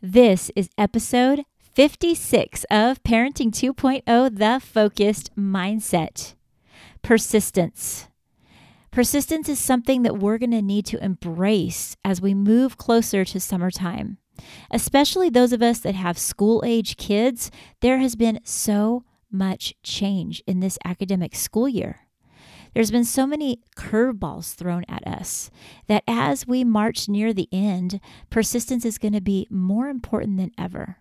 This is episode 56 of Parenting 2.0 The Focused Mindset. Persistence. Persistence is something that we're going to need to embrace as we move closer to summertime. Especially those of us that have school age kids, there has been so much change in this academic school year. There's been so many curveballs thrown at us that as we march near the end, persistence is going to be more important than ever.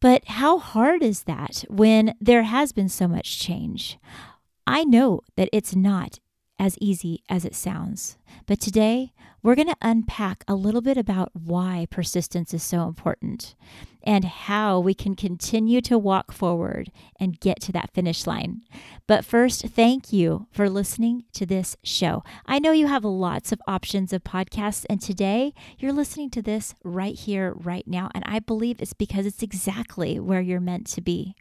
But how hard is that when there has been so much change? I know that it's not as easy as it sounds. But today, we're going to unpack a little bit about why persistence is so important and how we can continue to walk forward and get to that finish line. But first, thank you for listening to this show. I know you have lots of options of podcasts, and today you're listening to this right here, right now. And I believe it's because it's exactly where you're meant to be.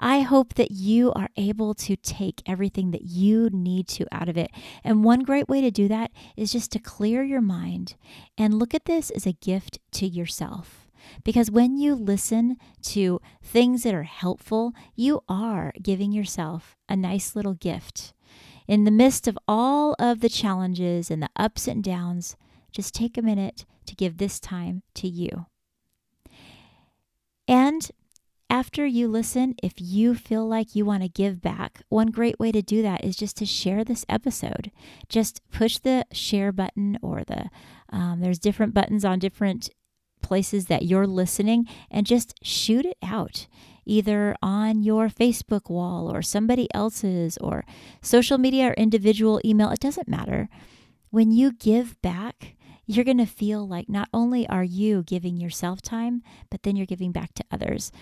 I hope that you are able to take everything that you need to out of it. And one great way to do that is just to clear your mind and look at this as a gift to yourself. Because when you listen to things that are helpful, you are giving yourself a nice little gift. In the midst of all of the challenges and the ups and downs, just take a minute to give this time to you. And after you listen, if you feel like you want to give back, one great way to do that is just to share this episode. Just push the share button or the, um, there's different buttons on different places that you're listening and just shoot it out either on your Facebook wall or somebody else's or social media or individual email. It doesn't matter. When you give back, you're going to feel like not only are you giving yourself time, but then you're giving back to others.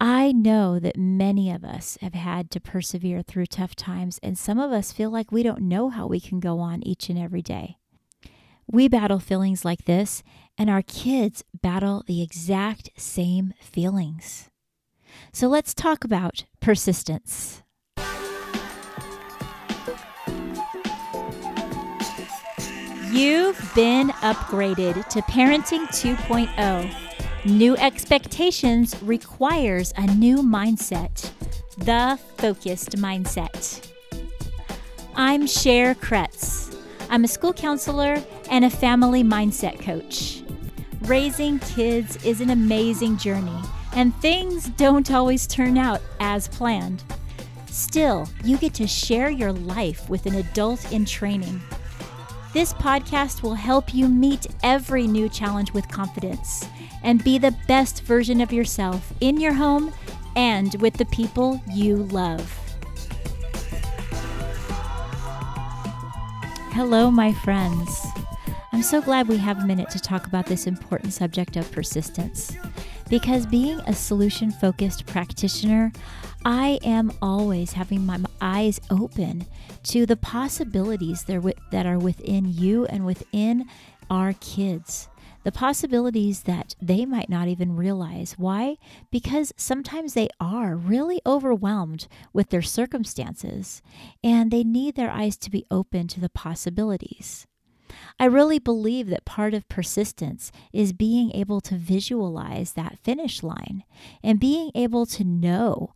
I know that many of us have had to persevere through tough times, and some of us feel like we don't know how we can go on each and every day. We battle feelings like this, and our kids battle the exact same feelings. So let's talk about persistence. You've been upgraded to Parenting 2.0 New expectations requires a new mindset, the focused mindset. I'm Cher Kretz. I'm a school counselor and a family mindset coach. Raising kids is an amazing journey, and things don't always turn out as planned. Still, you get to share your life with an adult in training. This podcast will help you meet every new challenge with confidence and be the best version of yourself in your home and with the people you love. Hello, my friends. I'm so glad we have a minute to talk about this important subject of persistence. Because being a solution focused practitioner, I am always having my eyes open to the possibilities that are within you and within our kids the possibilities that they might not even realize. Why? Because sometimes they are really overwhelmed with their circumstances and they need their eyes to be open to the possibilities. I really believe that part of persistence is being able to visualize that finish line and being able to know,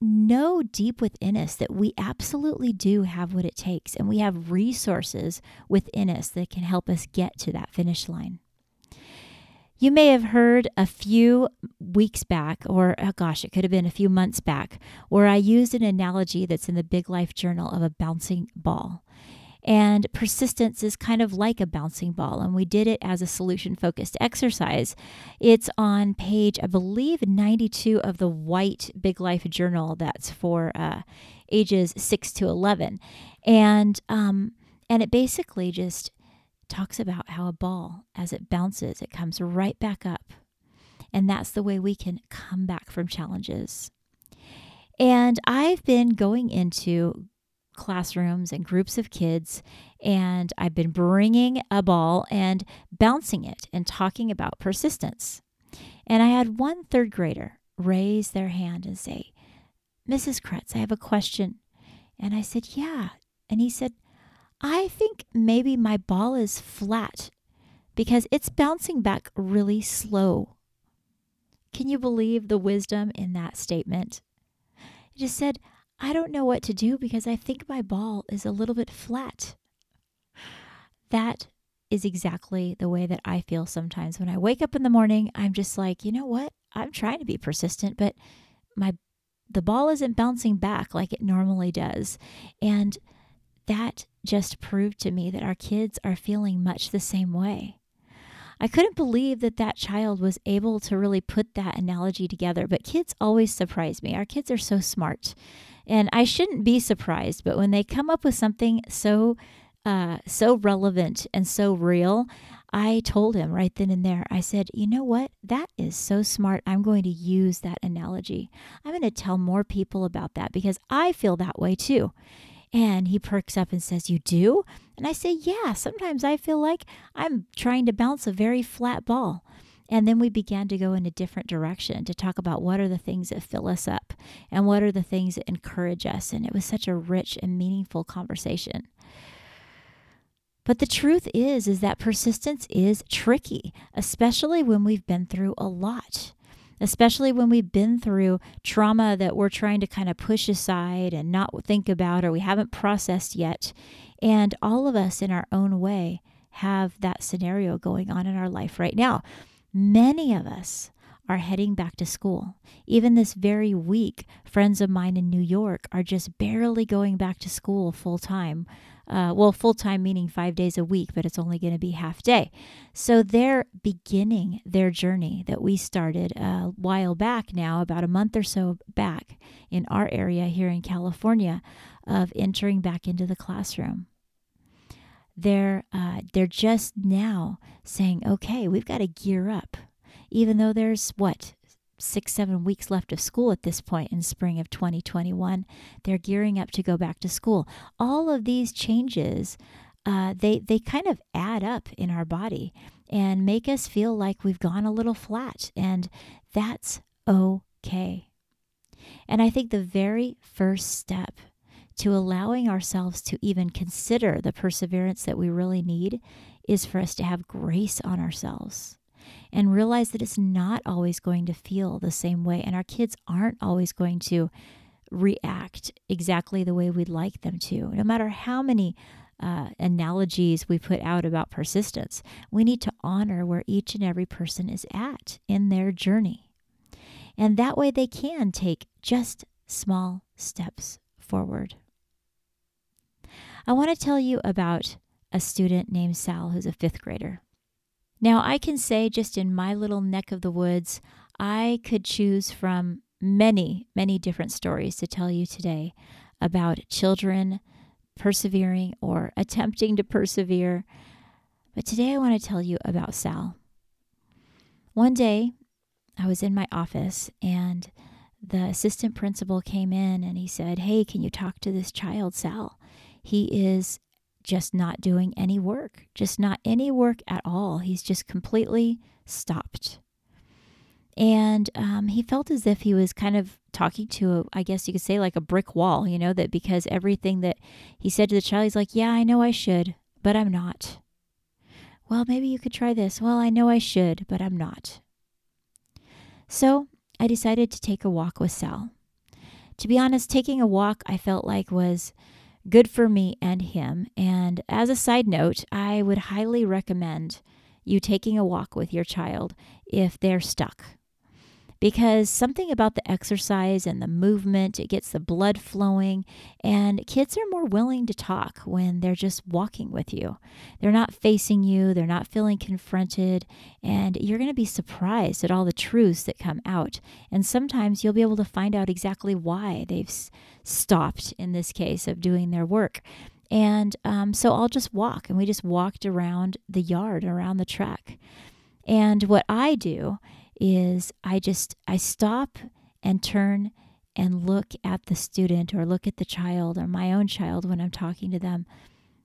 know deep within us that we absolutely do have what it takes and we have resources within us that can help us get to that finish line. You may have heard a few weeks back, or oh gosh, it could have been a few months back, where I used an analogy that's in the Big Life Journal of a bouncing ball. And persistence is kind of like a bouncing ball, and we did it as a solution focused exercise. It's on page, I believe, 92 of the white Big Life Journal that's for uh, ages 6 to 11. And, um, and it basically just talks about how a ball, as it bounces, it comes right back up. And that's the way we can come back from challenges. And I've been going into classrooms and groups of kids, and I've been bringing a ball and bouncing it and talking about persistence. And I had one third grader raise their hand and say, Mrs. Kretz, I have a question. And I said, Yeah. And he said, I think maybe my ball is flat because it's bouncing back really slow. Can you believe the wisdom in that statement? He just said, I don't know what to do because I think my ball is a little bit flat. That is exactly the way that I feel sometimes. When I wake up in the morning, I'm just like, you know what? I'm trying to be persistent, but my the ball isn't bouncing back like it normally does. And that just proved to me that our kids are feeling much the same way. I couldn't believe that that child was able to really put that analogy together, but kids always surprise me. Our kids are so smart. And I shouldn't be surprised, but when they come up with something so uh, so relevant and so real, I told him right then and there, I said, you know what? That is so smart. I'm going to use that analogy. I'm going to tell more people about that because I feel that way too. And he perks up and says, You do? And I say, Yeah, sometimes I feel like I'm trying to bounce a very flat ball. And then we began to go in a different direction to talk about what are the things that fill us up and what are the things that encourage us. And it was such a rich and meaningful conversation. But the truth is is that persistence is tricky, especially when we've been through a lot especially when we've been through trauma that we're trying to kind of push aside and not think about or we haven't processed yet. And all of us in our own way have that scenario going on in our life right now. Many of us are heading back to school. Even this very week, friends of mine in New York are just barely going back to school full time uh, well, full time meaning five days a week, but it's only going to be half day. So they're beginning their journey that we started a while back now, about a month or so back in our area here in California, of entering back into the classroom. They're uh, they're just now saying, okay, we've got to gear up, even though there's what six, seven weeks left of school at this point in spring of 2021. They're gearing up to go back to school. All of these changes, uh, they, they kind of add up in our body and make us feel like we've gone a little flat, and that's okay. And I think the very first step to allowing ourselves to even consider the perseverance that we really need is for us to have grace on ourselves and realize that it's not always going to feel the same way. And our kids aren't always going to react exactly the way we'd like them to. No matter how many uh, analogies we put out about persistence, we need to honor where each and every person is at in their journey. And that way they can take just small steps forward. I want to tell you about a student named Sal who's a fifth grader. Now, I can say just in my little neck of the woods, I could choose from many, many different stories to tell you today about children persevering or attempting to persevere. But today I want to tell you about Sal. One day, I was in my office and the assistant principal came in and he said, Hey, can you talk to this child, Sal? He is just not doing any work, just not any work at all. He's just completely stopped. And um, he felt as if he was kind of talking to, a, I guess you could say, like a brick wall, you know, that because everything that he said to the child, he's like, Yeah, I know I should, but I'm not. Well, maybe you could try this. Well, I know I should, but I'm not. So I decided to take a walk with Sal. To be honest, taking a walk I felt like was good for me and him. And as a side note, I would highly recommend you taking a walk with your child if they're stuck. Because something about the exercise and the movement, it gets the blood flowing, and kids are more willing to talk when they're just walking with you. They're not facing you, they're not feeling confronted, and you're going to be surprised at all the truths that come out. And sometimes you'll be able to find out exactly why they've stopped in this case of doing their work. And um, so I'll just walk, and we just walked around the yard, around the track. And what I do is I just I stop and turn and look at the student or look at the child or my own child when I'm talking to them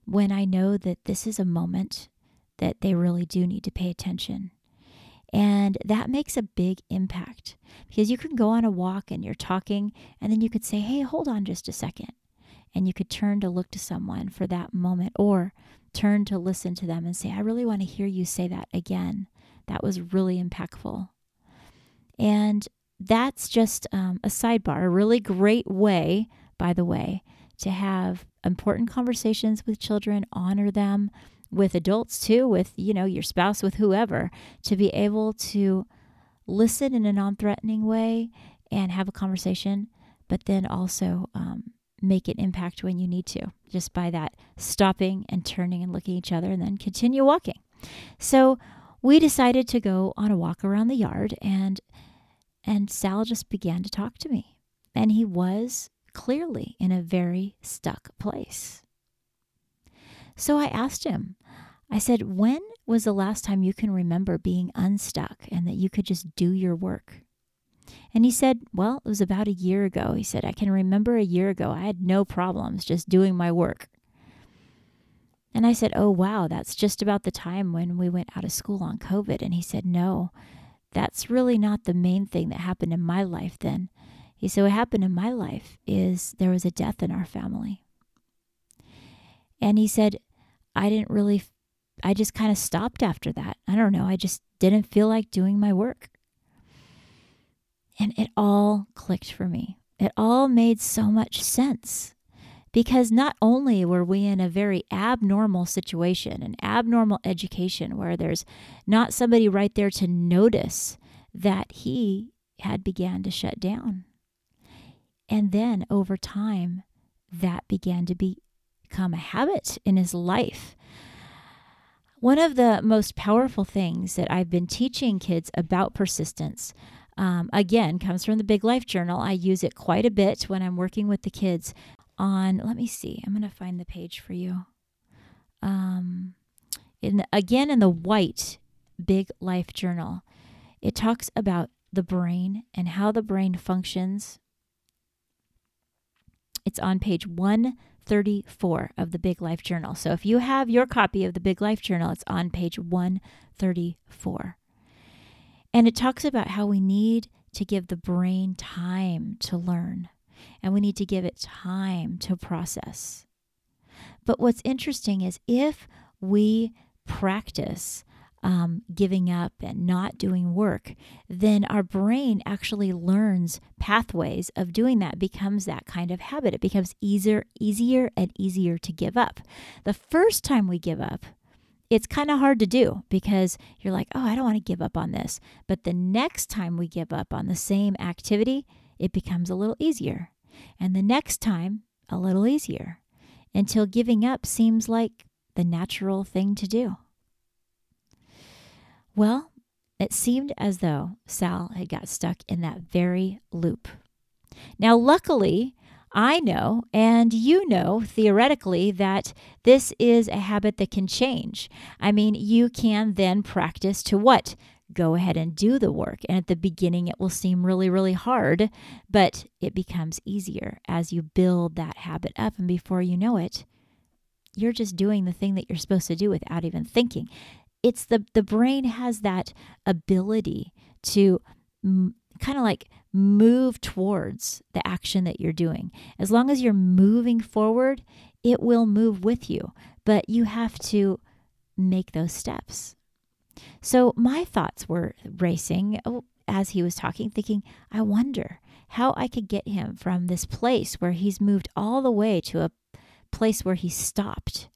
when I know that this is a moment that they really do need to pay attention. And that makes a big impact because you can go on a walk and you're talking, and then you could say, Hey, hold on just a second. And you could turn to look to someone for that moment. Or turn to listen to them and say, I really want to hear you say that again. That was really impactful. And that's just um, a sidebar, a really great way, by the way, to have important conversations with children, honor them with adults too, with, you know, your spouse, with whoever, to be able to listen in a non threatening way and have a conversation, but then also um, make an impact when you need to, just by that stopping and turning and looking at each other and then continue walking. So we decided to go on a walk around the yard and and Sal just began to talk to me. And he was clearly in a very stuck place. So I asked him, I said, When was the last time you can remember being unstuck and that you could just do your work? And he said, Well, it was about a year ago. He said, I can remember a year ago. I had no problems just doing my work. And I said, Oh, wow, that's just about the time when we went out of school on COVID. And he said, No, that's really not the main thing that happened in my life then. He said, What happened in my life is there was a death in our family. And he said, I didn't really, I just kind of stopped after that. I don't know. I just didn't feel like doing my work. And it all clicked for me. It all made so much sense because not only were we in a very abnormal situation, an abnormal education where there's not somebody right there to notice that he had began to shut down. And then over time, that began to be, become a habit in his life. One of the most powerful things that I've been teaching kids about persistence um, again, comes from the Big Life Journal. I use it quite a bit when I'm working with the kids on, let me see, I'm going to find the page for you. Um, in again, in the white Big Life Journal, it talks about the brain and how the brain functions. It's on page 134 of the Big Life Journal. So if you have your copy of the Big Life Journal, it's on page 134. And it talks about how we need to give the brain time to learn and we need to give it time to process. But what's interesting is if we practice um, giving up and not doing work, then our brain actually learns pathways of doing that, becomes that kind of habit. It becomes easier, easier and easier to give up. The first time we give up, it's kind of hard to do because you're like, oh, I don't want to give up on this. But the next time we give up on the same activity, it becomes a little easier. And the next time, a little easier until giving up seems like the natural thing to do. Well, it seemed as though Sal had got stuck in that very loop. Now, luckily, I know and you know theoretically that this is a habit that can change. I mean, you can then practice to what? Go ahead and do the work. And at the beginning, it will seem really, really hard, but it becomes easier as you build that habit up. And before you know it, you're just doing the thing that you're supposed to do without even thinking. It's the, the brain has that ability to m- kind of like move towards the action that you're doing. As long as you're moving forward, it will move with you, but you have to make those steps. So my thoughts were racing oh, as he was talking, thinking, I wonder how I could get him from this place where he's moved all the way to a place where he stopped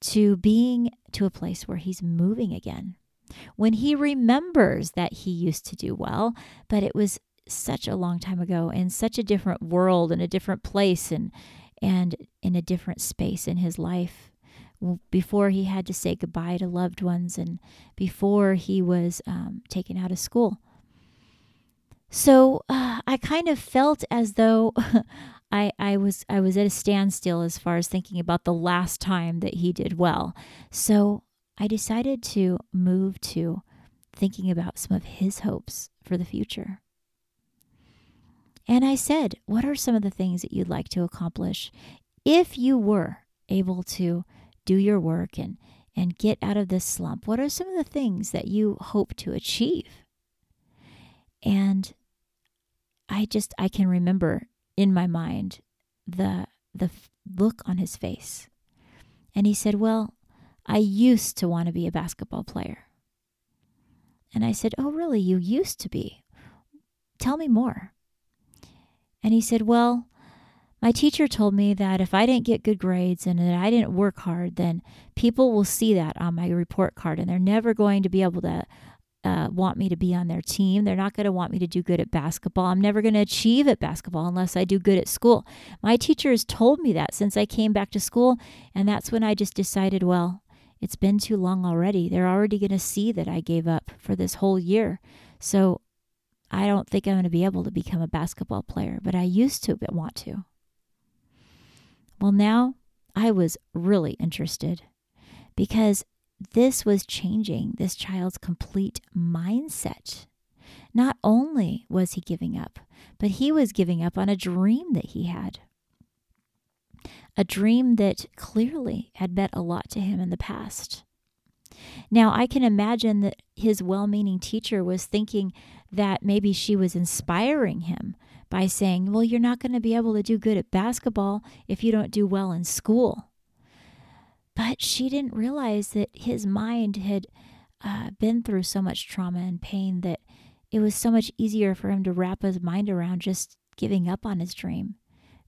to being to a place where he's moving again. When he remembers that he used to do well, but it was such a long time ago in such a different world and a different place and and in a different space in his life before he had to say goodbye to loved ones and before he was um, taken out of school. So uh, I kind of felt as though I, I was I was at a standstill as far as thinking about the last time that he did well. So I decided to move to thinking about some of his hopes for the future. And I said, What are some of the things that you'd like to accomplish if you were able to do your work and, and get out of this slump? What are some of the things that you hope to achieve? And I just, I can remember in my mind the, the look on his face. And he said, Well, I used to want to be a basketball player. And I said, Oh, really? You used to be? Tell me more. And he said, Well, my teacher told me that if I didn't get good grades and that I didn't work hard, then people will see that on my report card and they're never going to be able to uh, want me to be on their team. They're not going to want me to do good at basketball. I'm never going to achieve at basketball unless I do good at school. My teacher has told me that since I came back to school. And that's when I just decided, well, it's been too long already. They're already going to see that I gave up for this whole year. So I don't think I'm going to be able to become a basketball player, but I used to want to. Well, now I was really interested because this was changing this child's complete mindset. Not only was he giving up, but he was giving up on a dream that he had. A dream that clearly had meant a lot to him in the past. Now, I can imagine that his well meaning teacher was thinking that maybe she was inspiring him by saying, Well, you're not going to be able to do good at basketball if you don't do well in school. But she didn't realize that his mind had uh, been through so much trauma and pain that it was so much easier for him to wrap his mind around just giving up on his dream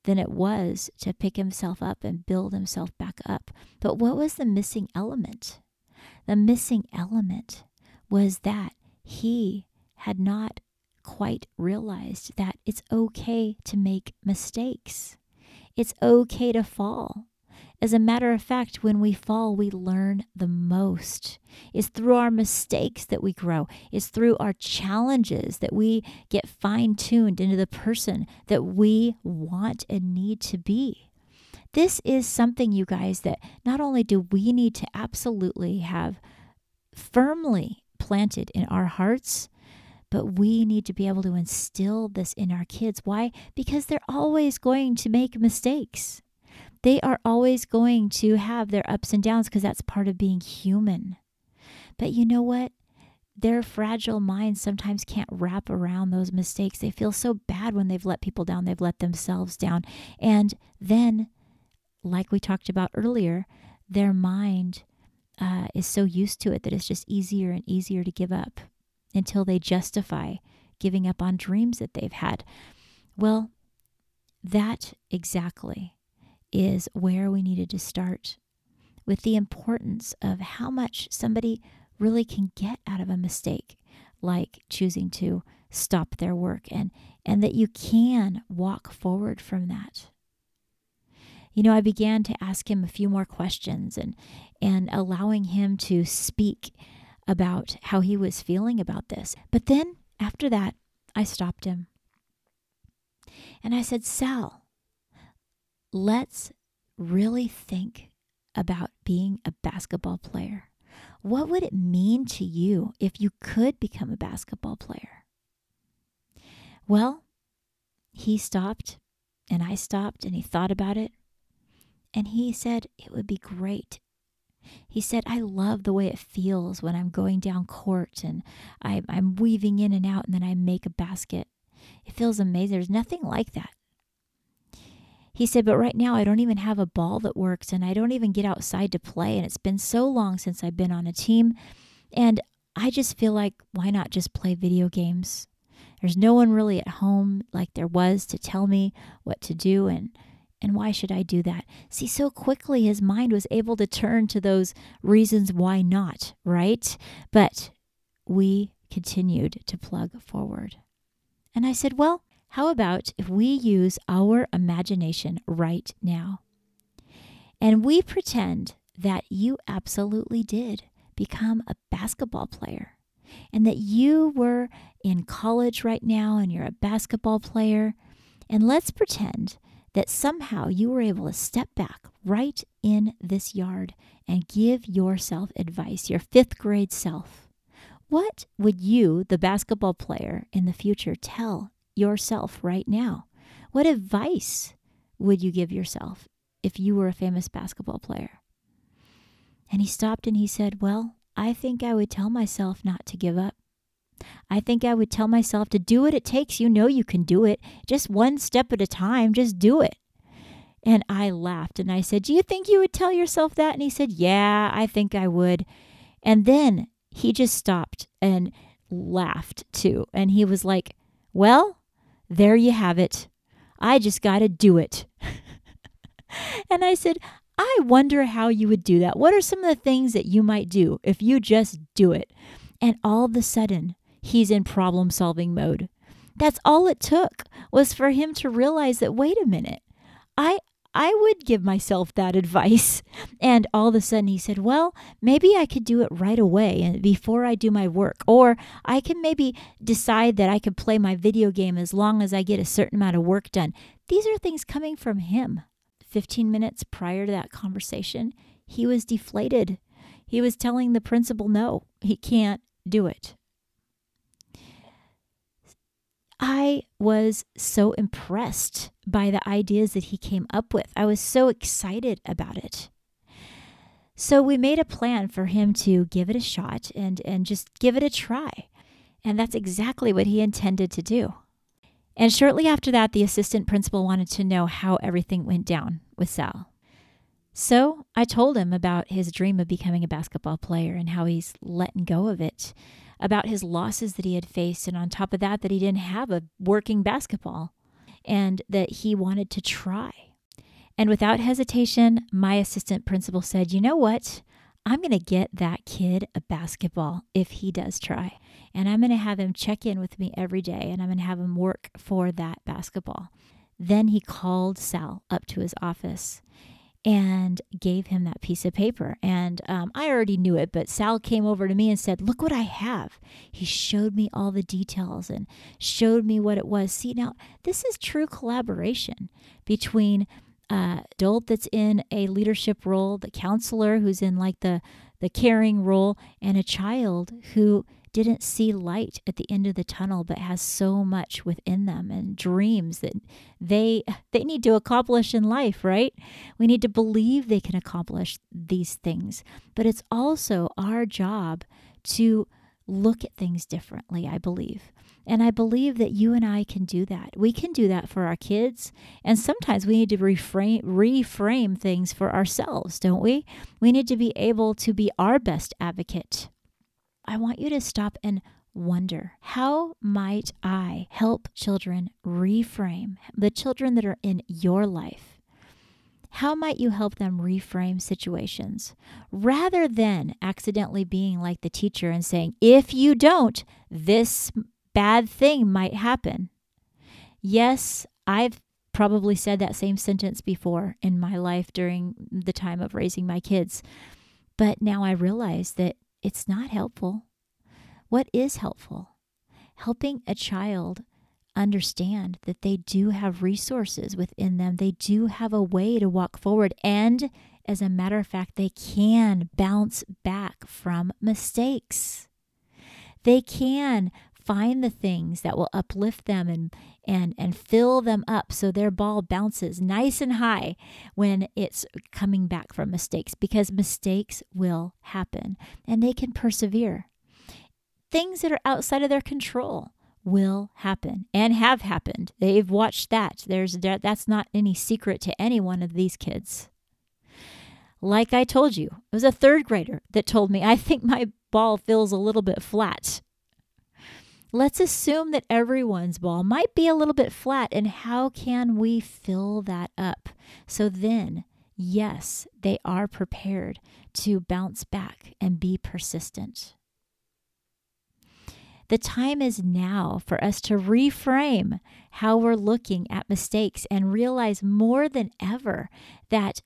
than it was to pick himself up and build himself back up. But what was the missing element? The missing element was that he had not quite realized that it's okay to make mistakes. It's okay to fall. As a matter of fact, when we fall, we learn the most. It's through our mistakes that we grow. It's through our challenges that we get fine tuned into the person that we want and need to be. This is something, you guys, that not only do we need to absolutely have firmly planted in our hearts, but we need to be able to instill this in our kids. Why? Because they're always going to make mistakes. They are always going to have their ups and downs because that's part of being human. But you know what? Their fragile minds sometimes can't wrap around those mistakes. They feel so bad when they've let people down, they've let themselves down. And then, like we talked about earlier, their mind uh, is so used to it that it's just easier and easier to give up until they justify giving up on dreams that they've had. Well, that exactly is where we needed to start with the importance of how much somebody really can get out of a mistake, like choosing to stop their work, and, and that you can walk forward from that. You know, I began to ask him a few more questions and, and allowing him to speak about how he was feeling about this. But then after that, I stopped him. And I said, Sal, let's really think about being a basketball player. What would it mean to you if you could become a basketball player? Well, he stopped and I stopped and he thought about it. And he said it would be great he said, I love the way it feels when I'm going down court and I, I'm weaving in and out and then I make a basket. It feels amazing. There's nothing like that. He said, but right now I don't even have a ball that works and I don't even get outside to play. And it's been so long since I've been on a team. And I just feel like, why not just play video games? There's no one really at home like there was to tell me what to do. And and why should I do that? See, so quickly his mind was able to turn to those reasons why not, right? But we continued to plug forward. And I said, Well, how about if we use our imagination right now? And we pretend that you absolutely did become a basketball player and that you were in college right now and you're a basketball player. And let's pretend that somehow you were able to step back right in this yard and give yourself advice, your fifth grade self. What would you, the basketball player in the future, tell yourself right now? What advice would you give yourself if you were a famous basketball player? And he stopped and he said, Well, I think I would tell myself not to give up. I think I would tell myself to do what it takes. You know you can do it. Just one step at a time, just do it. And I laughed and I said, Do you think you would tell yourself that? And he said, Yeah, I think I would. And then he just stopped and laughed too. And he was like, Well, there you have it. I just got to do it. and I said, I wonder how you would do that. What are some of the things that you might do if you just do it? And all of a sudden, he's in problem solving mode. That's all it took was for him to realize that, wait a minute, I, I would give myself that advice. And all of a sudden he said, Well, maybe I could do it right away and before I do my work. Or I can maybe decide that I could play my video game as long as I get a certain amount of work done. These are things coming from him. 15 minutes prior to that conversation, he was deflated. He was telling the principal, no, he can't do it. I was so impressed by the ideas that he came up with. I was so excited about it. So we made a plan for him to give it a shot and, and just give it a try. And that's exactly what he intended to do. And shortly after that, the assistant principal wanted to know how everything went down with Sal. So I told him about his dream of becoming a basketball player and how he's letting go of it, about his losses that he had faced, and on top of that, that he didn't have a working basketball and that he wanted to try. And without hesitation, my assistant principal said, You know what? I'm going to get that kid a basketball if he does try. And I'm going to have him check in with me every day and I'm going to have him work for that basketball. Then he called Sal up to his office and gave him that piece of paper. And um, I already knew it, but Sal came over to me and said, Look what I have. He showed me all the details and showed me what it was. See, now, this is true collaboration between uh, adult that's in a leadership role, the counselor who's in like the the caring role, and a child who didn't see light at the end of the tunnel but has so much within them and dreams that they they need to accomplish in life right we need to believe they can accomplish these things but it's also our job to look at things differently i believe and I believe that you and I can do that. We can do that for our kids. And sometimes we need to reframe, reframe things for ourselves, don't we? We need to be able to be our best advocate. I want you to stop and wonder how might I help children reframe the children that are in your life? How might you help them reframe situations rather than accidentally being like the teacher and saying, if you don't, this bad thing might happen. Yes, I've probably said that same sentence before in my life during the time of raising my kids. But now I realize that it's not helpful. What is helpful? Helping a child understand that they do have resources within them, they do have a way to walk forward. And as a matter of fact, they can bounce back from mistakes. They can find the things that will uplift them and and and fill them up so their ball bounces nice and high when it's coming back from mistakes because mistakes will happen and they can persevere. Things that are outside of their control will happen and have happened. They've watched that. There's that's not any secret to any one of these kids. Like I told you, it was a third grader that told me, I think my ball feels a little bit flat. Let's assume that everyone's ball might be a little bit flat, and how can we fill that up? So then, yes, they are prepared to bounce back and be persistent. The time is now for us to reframe how we're looking at mistakes and realize more than ever that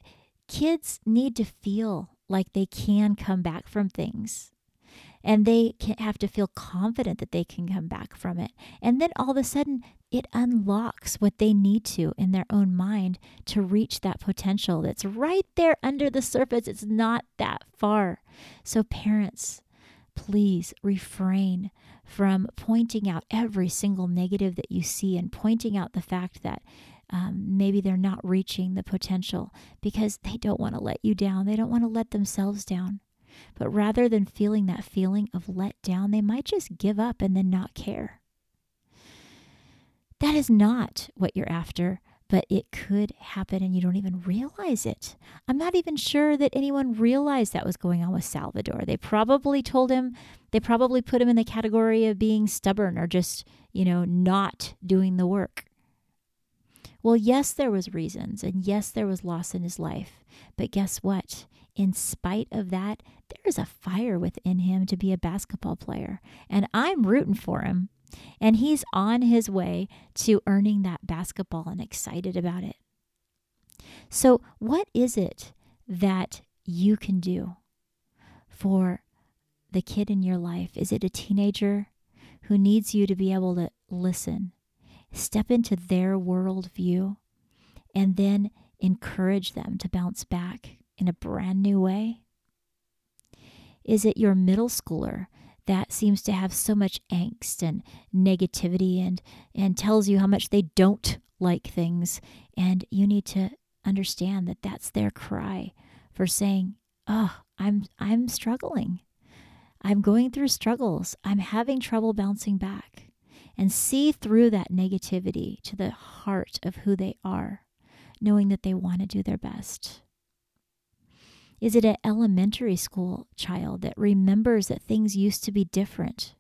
kids need to feel like they can come back from things and they can have to feel confident that they can come back from it. And then all of a sudden, it unlocks what they need to in their own mind to reach that potential that's right there under the surface. It's not that far. So, parents, please refrain from pointing out every single negative that you see and pointing out the fact that um, maybe they're not reaching the potential because they don't want to let you down. They don't want to let themselves down. But rather than feeling that feeling of let down, they might just give up and then not care. That is not what you're after, but it could happen and you don't even realize it. I'm not even sure that anyone realized that was going on with Salvador. They probably told him, they probably put him in the category of being stubborn or just, you know, not doing the work. Well, yes, there was reasons and yes, there was loss in his life. But guess what? In spite of that, there is a fire within him to be a basketball player. And I'm rooting for him. And he's on his way to earning that basketball and excited about it. So, what is it that you can do for the kid in your life? Is it a teenager who needs you to be able to listen, step into their worldview, and then encourage them to bounce back in a brand new way? Is it your middle schooler that seems to have so much angst and negativity and and tells you how much they don't like things? And you need to understand that that's their cry for saying oh i'm i'm struggling. I'm going through struggles. I'm having trouble bouncing back. And see through that negativity to the heart of who they are knowing that they want to do their best is it an elementary school child that remembers that things used to be different,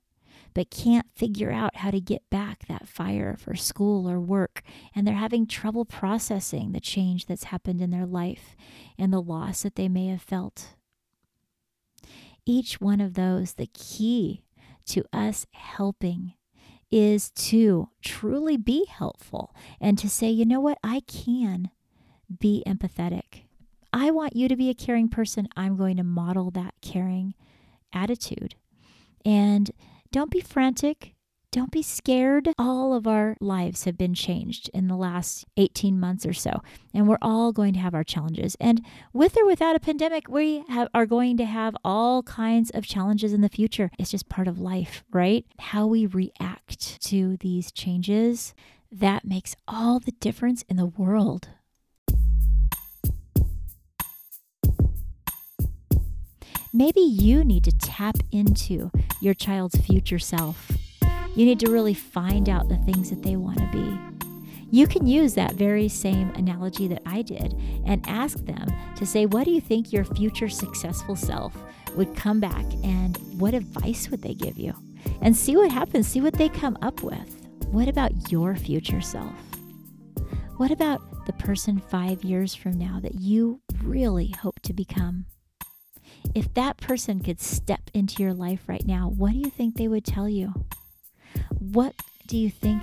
but can't figure out how to get back that fire for school or work, and they're having trouble processing the change that's happened in their life and the loss that they may have felt? Each one of those, the key to us helping is to truly be helpful and to say, you know what, I can be empathetic. I want you to be a caring person. I'm going to model that caring attitude. And don't be frantic. Don't be scared. All of our lives have been changed in the last 18 months or so, and we're all going to have our challenges. And with or without a pandemic, we have, are going to have all kinds of challenges in the future. It's just part of life, right? How we react to these changes, that makes all the difference in the world. Maybe you need to tap into your child's future self. You need to really find out the things that they want to be. You can use that very same analogy that I did and ask them to say, What do you think your future successful self would come back and what advice would they give you? And see what happens, see what they come up with. What about your future self? What about the person five years from now that you really hope to become? If that person could step into your life right now, what do you think they would tell you? What do you think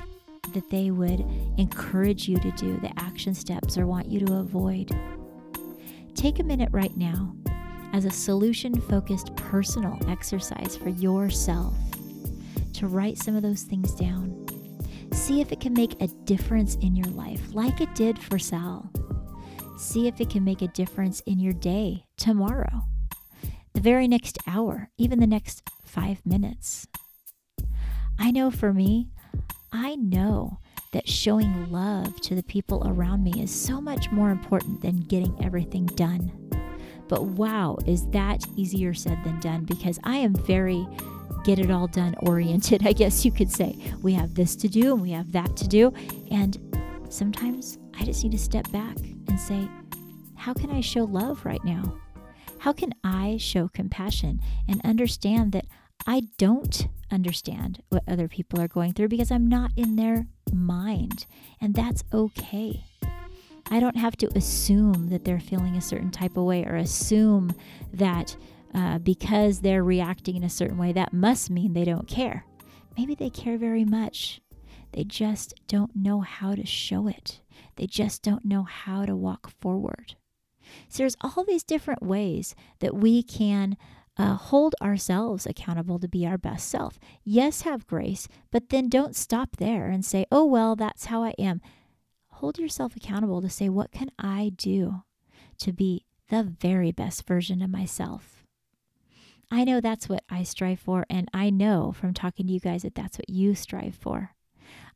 that they would encourage you to do, the action steps, or want you to avoid? Take a minute right now as a solution focused personal exercise for yourself to write some of those things down. See if it can make a difference in your life, like it did for Sal. See if it can make a difference in your day tomorrow the very next hour, even the next five minutes. I know for me, I know that showing love to the people around me is so much more important than getting everything done. But wow, is that easier said than done because I am very get it all done oriented, I guess you could say. We have this to do and we have that to do. And sometimes I just need to step back and say, how can I show love right now? How can I show compassion and understand that I don't understand what other people are going through because I'm not in their mind, and that's okay. I don't have to assume that they're feeling a certain type of way or assume that uh, because they're reacting in a certain way, that must mean they don't care. Maybe they care very much. They just don't know how to show it. They just don't know how to walk forward. So there's all these different ways that we can uh, hold ourselves accountable to be our best self. Yes, have grace, but then don't stop there and say, oh, well, that's how I am. Hold yourself accountable to say, what can I do to be the very best version of myself? I know that's what I strive for, and I know from talking to you guys that that's what you strive for.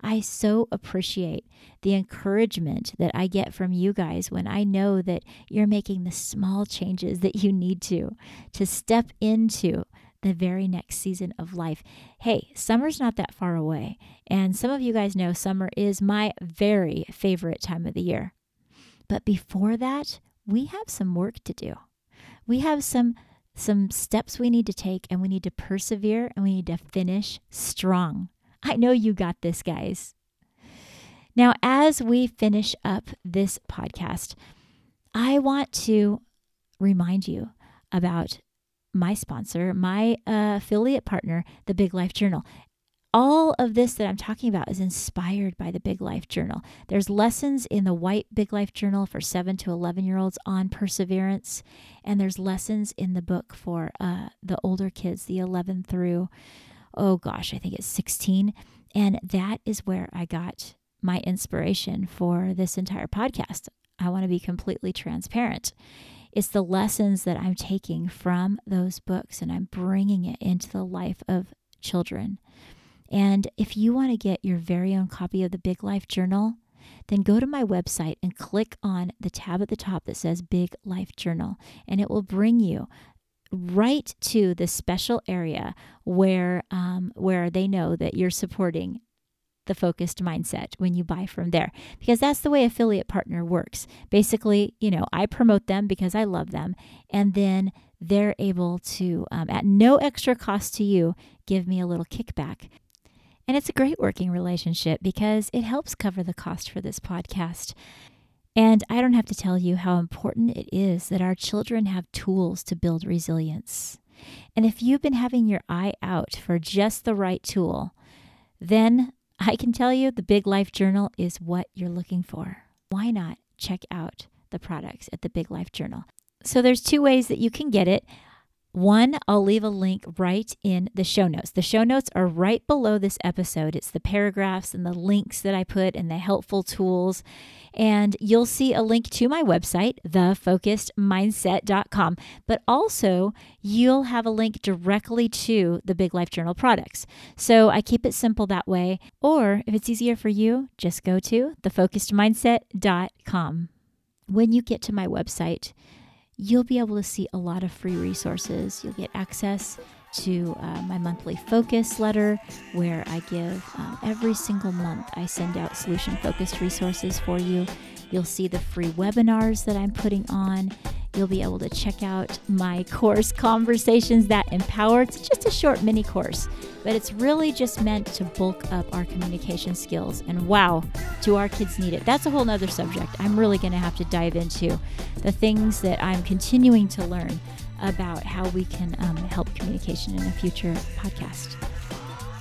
I so appreciate the encouragement that I get from you guys when I know that you're making the small changes that you need to to step into the very next season of life. Hey, summer's not that far away. And some of you guys know summer is my very favorite time of the year. But before that, we have some work to do. We have some some steps we need to take and we need to persevere and we need to finish strong. I know you got this, guys. Now, as we finish up this podcast, I want to remind you about my sponsor, my uh, affiliate partner, the Big Life Journal. All of this that I'm talking about is inspired by the Big Life Journal. There's lessons in the white Big Life Journal for 7 to 11 year olds on perseverance, and there's lessons in the book for uh, the older kids, the 11 through, oh gosh, I think it's 16. And that is where I got my inspiration for this entire podcast. I want to be completely transparent. It's the lessons that I'm taking from those books and I'm bringing it into the life of children. And if you want to get your very own copy of the Big Life Journal, then go to my website and click on the tab at the top that says Big Life Journal, and it will bring you right to the special area where um, where they know that you're supporting the focused mindset when you buy from there because that's the way affiliate partner works. Basically, you know, I promote them because I love them, and then they're able to, um, at no extra cost to you, give me a little kickback. And it's a great working relationship because it helps cover the cost for this podcast. And I don't have to tell you how important it is that our children have tools to build resilience. And if you've been having your eye out for just the right tool, then I can tell you the Big Life Journal is what you're looking for. Why not check out the products at the Big Life Journal? So there's two ways that you can get it. One, I'll leave a link right in the show notes. The show notes are right below this episode. It's the paragraphs and the links that I put and the helpful tools. And you'll see a link to my website, thefocusedmindset.com, but also you'll have a link directly to the Big Life Journal products. So I keep it simple that way. Or if it's easier for you, just go to thefocusedmindset.com. When you get to my website, you'll be able to see a lot of free resources. You'll get access to uh, my monthly focus letter where I give um, every single month I send out solution focused resources for you. You'll see the free webinars that I'm putting on. You'll be able to check out my course, Conversations That Empower. It's just a short mini course, but it's really just meant to bulk up our communication skills. And wow, do our kids need it? That's a whole nother subject. I'm really going to have to dive into the things that I'm continuing to learn about how we can um, help communication in a future podcast.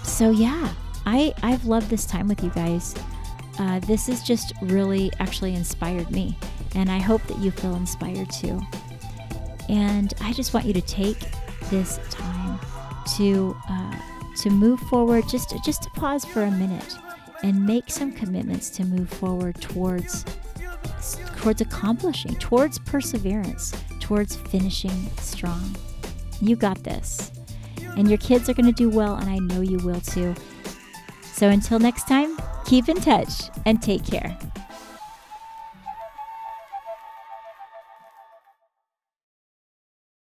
So, yeah, I, I've loved this time with you guys. Uh, this has just really actually inspired me. And I hope that you feel inspired too. And I just want you to take this time to uh, to move forward, just just to pause for a minute and make some commitments to move forward towards towards accomplishing, towards perseverance, towards finishing strong. You got this. And your kids are going to do well, and I know you will too. So until next time, keep in touch and take care.